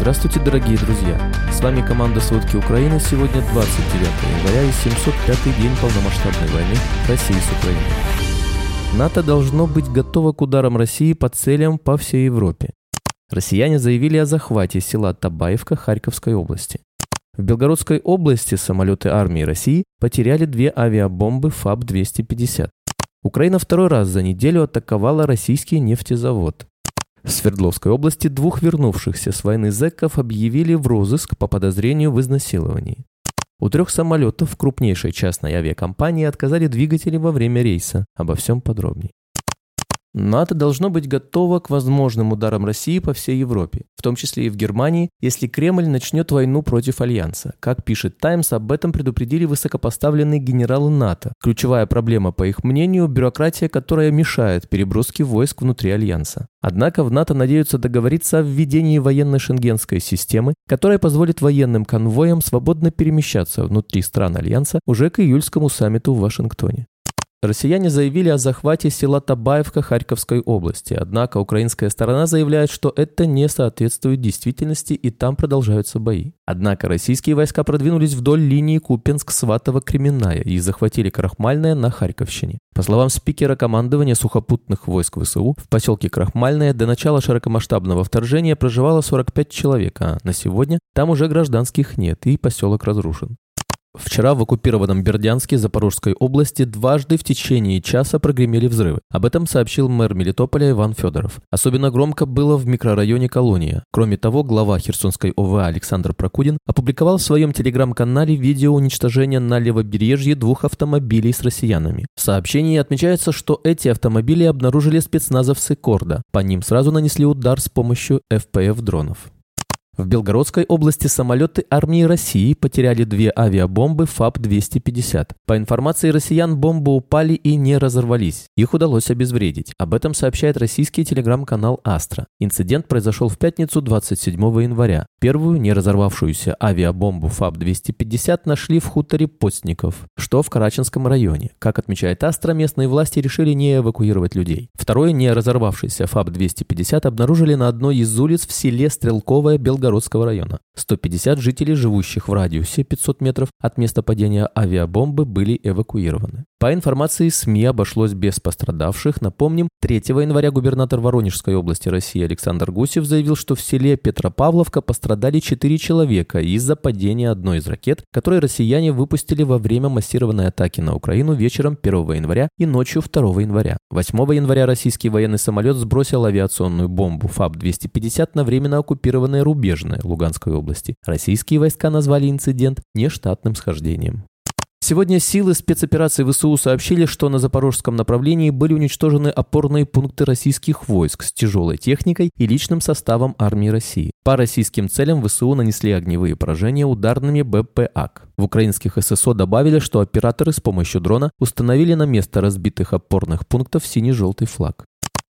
Здравствуйте, дорогие друзья! С вами команда «Сводки Украины». Сегодня 29 января и 705-й день полномасштабной войны России с Украиной. НАТО должно быть готово к ударам России по целям по всей Европе. Россияне заявили о захвате села Табаевка Харьковской области. В Белгородской области самолеты армии России потеряли две авиабомбы ФАБ-250. Украина второй раз за неделю атаковала российский нефтезавод. В Свердловской области двух вернувшихся с войны зэков объявили в розыск по подозрению в изнасиловании. У трех самолетов крупнейшей частной авиакомпании отказали двигатели во время рейса. Обо всем подробнее. НАТО должно быть готово к возможным ударам России по всей Европе, в том числе и в Германии, если Кремль начнет войну против Альянса. Как пишет Таймс, об этом предупредили высокопоставленные генералы НАТО. Ключевая проблема, по их мнению, бюрократия, которая мешает переброске войск внутри Альянса. Однако в НАТО надеются договориться о введении военной шенгенской системы, которая позволит военным конвоям свободно перемещаться внутри стран Альянса уже к июльскому саммиту в Вашингтоне. Россияне заявили о захвате села Табаевка Харьковской области, однако украинская сторона заявляет, что это не соответствует действительности и там продолжаются бои. Однако российские войска продвинулись вдоль линии Купенск-Сватово-Кременная и захватили Крахмальное на Харьковщине. По словам спикера командования сухопутных войск ВСУ, в поселке Крахмальное до начала широкомасштабного вторжения проживало 45 человек, а на сегодня там уже гражданских нет и поселок разрушен. Вчера в оккупированном Бердянске Запорожской области дважды в течение часа прогремели взрывы. Об этом сообщил мэр Мелитополя Иван Федоров. Особенно громко было в микрорайоне Колония. Кроме того, глава Херсонской ОВА Александр Прокудин опубликовал в своем телеграм-канале видео уничтожения на левобережье двух автомобилей с россиянами. В сообщении отмечается, что эти автомобили обнаружили спецназовцы Корда. По ним сразу нанесли удар с помощью ФПФ-дронов. В Белгородской области самолеты армии России потеряли две авиабомбы ФАП-250. По информации россиян, бомбы упали и не разорвались. Их удалось обезвредить. Об этом сообщает российский телеграм-канал «Астра». Инцидент произошел в пятницу 27 января. Первую не разорвавшуюся авиабомбу ФАП-250 нашли в хуторе Постников, что в Караченском районе. Как отмечает «Астра», местные власти решили не эвакуировать людей. Второе не разорвавшийся ФАП-250 обнаружили на одной из улиц в селе Стрелковое Белгород Белгородского района. 150 жителей, живущих в радиусе 500 метров от места падения авиабомбы, были эвакуированы. По информации СМИ обошлось без пострадавших. Напомним, 3 января губернатор Воронежской области России Александр Гусев заявил, что в селе Петропавловка пострадали 4 человека из-за падения одной из ракет, которые россияне выпустили во время массированной атаки на Украину вечером 1 января и ночью 2 января. 8 января российский военный самолет сбросил авиационную бомбу ФАБ-250 на временно оккупированные рубеж Рубежное Луганской области. Российские войска назвали инцидент нештатным схождением. Сегодня силы спецоперации ВСУ сообщили, что на запорожском направлении были уничтожены опорные пункты российских войск с тяжелой техникой и личным составом армии России. По российским целям ВСУ нанесли огневые поражения ударными БПАК. В украинских ССО добавили, что операторы с помощью дрона установили на место разбитых опорных пунктов синий-желтый флаг.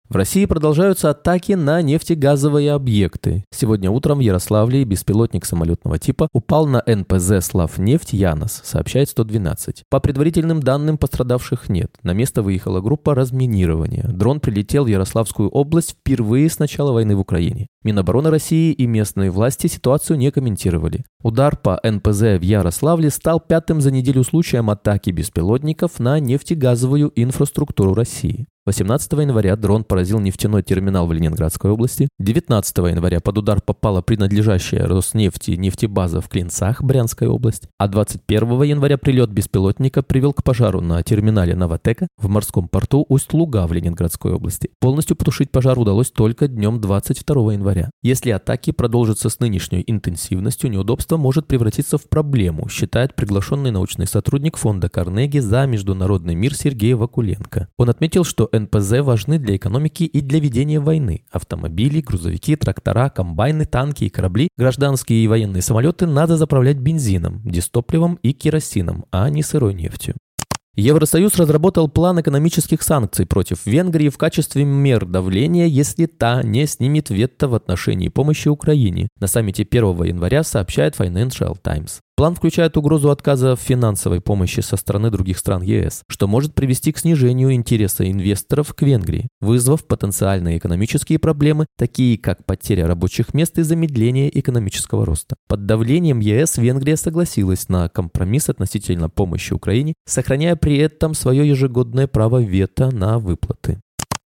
В России продолжаются атаки на нефтегазовые объекты. Сегодня утром в Ярославле беспилотник самолетного типа упал на НПЗ «Славнефть Янос», сообщает 112. По предварительным данным пострадавших нет. На место выехала группа разминирования. Дрон прилетел в Ярославскую область впервые с начала войны в Украине. Минобороны России и местные власти ситуацию не комментировали. Удар по НПЗ в Ярославле стал пятым за неделю случаем атаки беспилотников на нефтегазовую инфраструктуру России. 18 января дрон поразил нефтяной терминал в Ленинградской области. 19 января под удар попала принадлежащая Роснефти нефтебаза в Клинцах, Брянская область. А 21 января прилет беспилотника привел к пожару на терминале Новотека в морском порту Усть-Луга в Ленинградской области. Полностью потушить пожар удалось только днем 22 января. Если атаки продолжатся с нынешней интенсивностью, неудобство может превратиться в проблему, считает приглашенный научный сотрудник фонда Карнеги за международный мир Сергей Вакуленко. Он отметил, что НПЗ важны для экономики и для ведения войны. Автомобили, грузовики, трактора, комбайны, танки и корабли, гражданские и военные самолеты надо заправлять бензином, дистопливом и керосином, а не сырой нефтью. Евросоюз разработал план экономических санкций против Венгрии в качестве мер давления, если та не снимет вето в отношении помощи Украине. На саммите 1 января сообщает Financial Times. План включает угрозу отказа в финансовой помощи со стороны других стран ЕС, что может привести к снижению интереса инвесторов к Венгрии, вызвав потенциальные экономические проблемы, такие как потеря рабочих мест и замедление экономического роста. Под давлением ЕС Венгрия согласилась на компромисс относительно помощи Украине, сохраняя при этом свое ежегодное право вето на выплаты.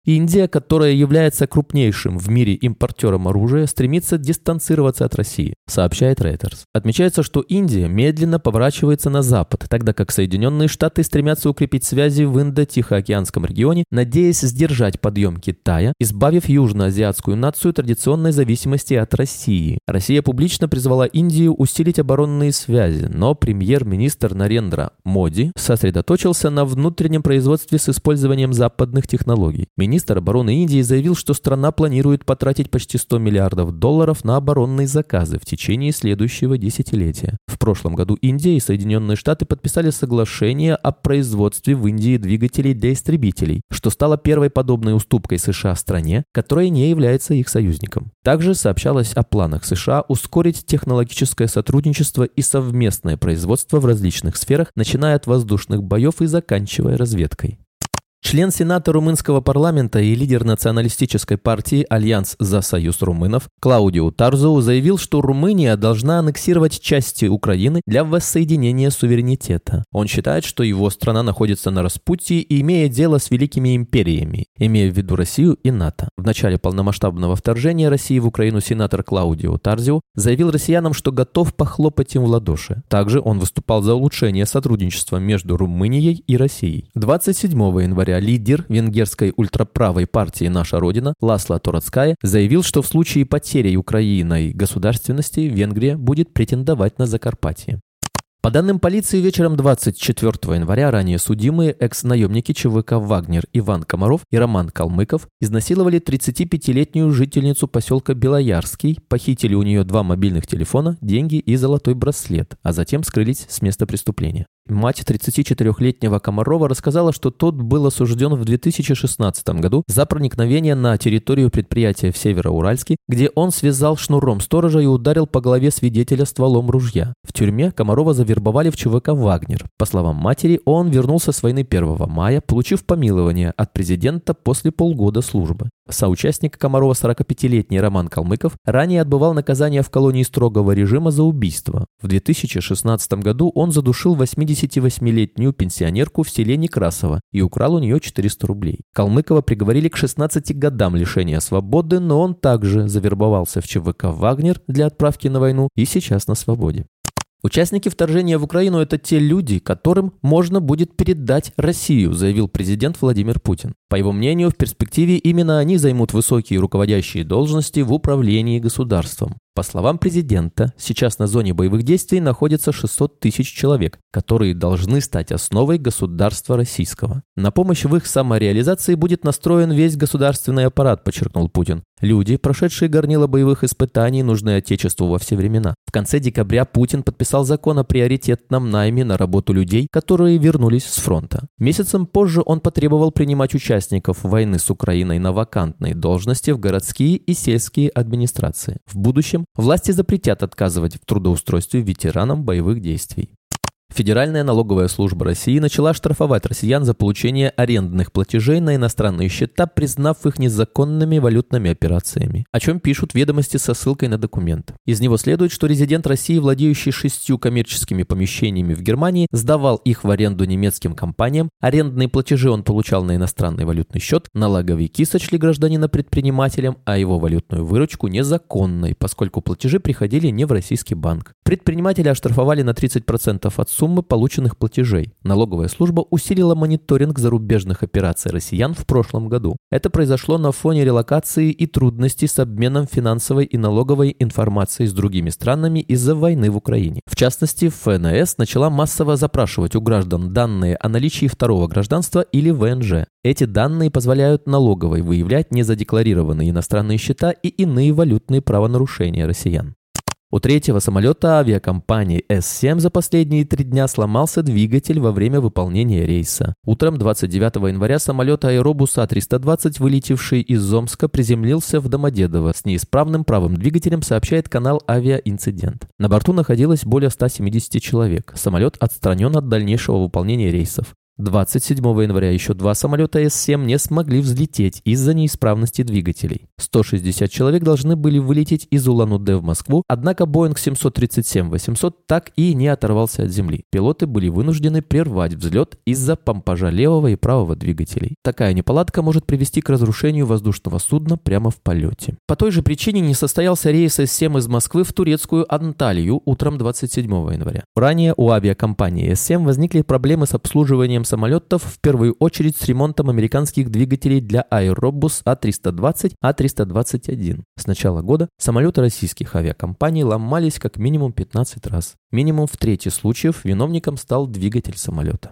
Индия, которая является крупнейшим в мире импортером оружия, стремится дистанцироваться от России, сообщает Reuters. Отмечается, что Индия медленно поворачивается на запад, тогда как Соединенные Штаты стремятся укрепить связи в Индо-Тихоокеанском регионе, надеясь сдержать подъем Китая, избавив южноазиатскую нацию традиционной зависимости от России. Россия публично призвала Индию усилить оборонные связи, но премьер-министр Нарендра Моди сосредоточился на внутреннем производстве с использованием западных технологий. Обороны Индии заявил, что страна планирует потратить почти 100 миллиардов долларов на оборонные заказы в течение следующего десятилетия. В прошлом году Индия и Соединенные Штаты подписали соглашение о производстве в Индии двигателей для истребителей, что стало первой подобной уступкой США стране, которая не является их союзником. Также сообщалось о планах США ускорить технологическое сотрудничество и совместное производство в различных сферах, начиная от воздушных боев и заканчивая разведкой. Член Сената румынского парламента и лидер националистической партии «Альянс за союз румынов» Клаудио Тарзиу заявил, что Румыния должна аннексировать части Украины для воссоединения суверенитета. Он считает, что его страна находится на распутье и имеет дело с великими империями, имея в виду Россию и НАТО. В начале полномасштабного вторжения России в Украину сенатор Клаудио Тарзиу заявил россиянам, что готов похлопать им в ладоши. Также он выступал за улучшение сотрудничества между Румынией и Россией. 27 января лидер венгерской ультраправой партии «Наша Родина» Ласла Торацкая заявил, что в случае потери Украиной государственности Венгрия будет претендовать на Закарпатье. По данным полиции, вечером 24 января ранее судимые экс-наемники ЧВК «Вагнер» Иван Комаров и Роман Калмыков изнасиловали 35-летнюю жительницу поселка Белоярский, похитили у нее два мобильных телефона, деньги и золотой браслет, а затем скрылись с места преступления. Мать 34-летнего Комарова рассказала, что тот был осужден в 2016 году за проникновение на территорию предприятия в Североуральске, где он связал шнуром сторожа и ударил по голове свидетеля стволом ружья. В тюрьме Комарова завербовали в ЧВК «Вагнер». По словам матери, он вернулся с войны 1 мая, получив помилование от президента после полгода службы. Соучастник Комарова 45-летний Роман Калмыков ранее отбывал наказание в колонии строгого режима за убийство. В 2016 году он задушил 88-летнюю пенсионерку в селе Некрасово и украл у нее 400 рублей. Калмыкова приговорили к 16 годам лишения свободы, но он также завербовался в ЧВК «Вагнер» для отправки на войну и сейчас на свободе. Участники вторжения в Украину – это те люди, которым можно будет передать Россию, заявил президент Владимир Путин. По его мнению, в перспективе именно они займут высокие руководящие должности в управлении государством. По словам президента, сейчас на зоне боевых действий находится 600 тысяч человек, которые должны стать основой государства российского. На помощь в их самореализации будет настроен весь государственный аппарат, подчеркнул Путин. Люди, прошедшие горнило боевых испытаний, нужны Отечеству во все времена. В конце декабря Путин подписал закон о приоритетном найме на работу людей, которые вернулись с фронта. Месяцем позже он потребовал принимать участников войны с Украиной на вакантные должности в городские и сельские администрации. В будущем власти запретят отказывать в трудоустройстве ветеранам боевых действий. Федеральная налоговая служба России начала штрафовать россиян за получение арендных платежей на иностранные счета, признав их незаконными валютными операциями, о чем пишут ведомости со ссылкой на документ. Из него следует, что резидент России, владеющий шестью коммерческими помещениями в Германии, сдавал их в аренду немецким компаниям, арендные платежи он получал на иностранный валютный счет, налоговики сочли гражданина предпринимателем, а его валютную выручку незаконной, поскольку платежи приходили не в российский банк. Предпринимателя оштрафовали на 30% от суммы полученных платежей. Налоговая служба усилила мониторинг зарубежных операций россиян в прошлом году. Это произошло на фоне релокации и трудностей с обменом финансовой и налоговой информацией с другими странами из-за войны в Украине. В частности, ФНС начала массово запрашивать у граждан данные о наличии второго гражданства или ВНЖ. Эти данные позволяют налоговой выявлять незадекларированные иностранные счета и иные валютные правонарушения россиян. У третьего самолета авиакомпании С-7 за последние три дня сломался двигатель во время выполнения рейса. Утром 29 января самолет Аэробус А-320, вылетевший из Омска, приземлился в Домодедово с неисправным правым двигателем, сообщает канал «Авиаинцидент». На борту находилось более 170 человек. Самолет отстранен от дальнейшего выполнения рейсов. 27 января еще два самолета С-7 не смогли взлететь из-за неисправности двигателей. 160 человек должны были вылететь из Улан-Удэ в Москву, однако Боинг 737-800 так и не оторвался от земли. Пилоты были вынуждены прервать взлет из-за помпажа левого и правого двигателей. Такая неполадка может привести к разрушению воздушного судна прямо в полете. По той же причине не состоялся рейс С-7 из Москвы в турецкую Анталию утром 27 января. Ранее у авиакомпании С-7 возникли проблемы с обслуживанием самолетов, в первую очередь с ремонтом американских двигателей для Airbus A320, A321. С начала года самолеты российских авиакомпаний ломались как минимум 15 раз. Минимум в трети случаев виновником стал двигатель самолета.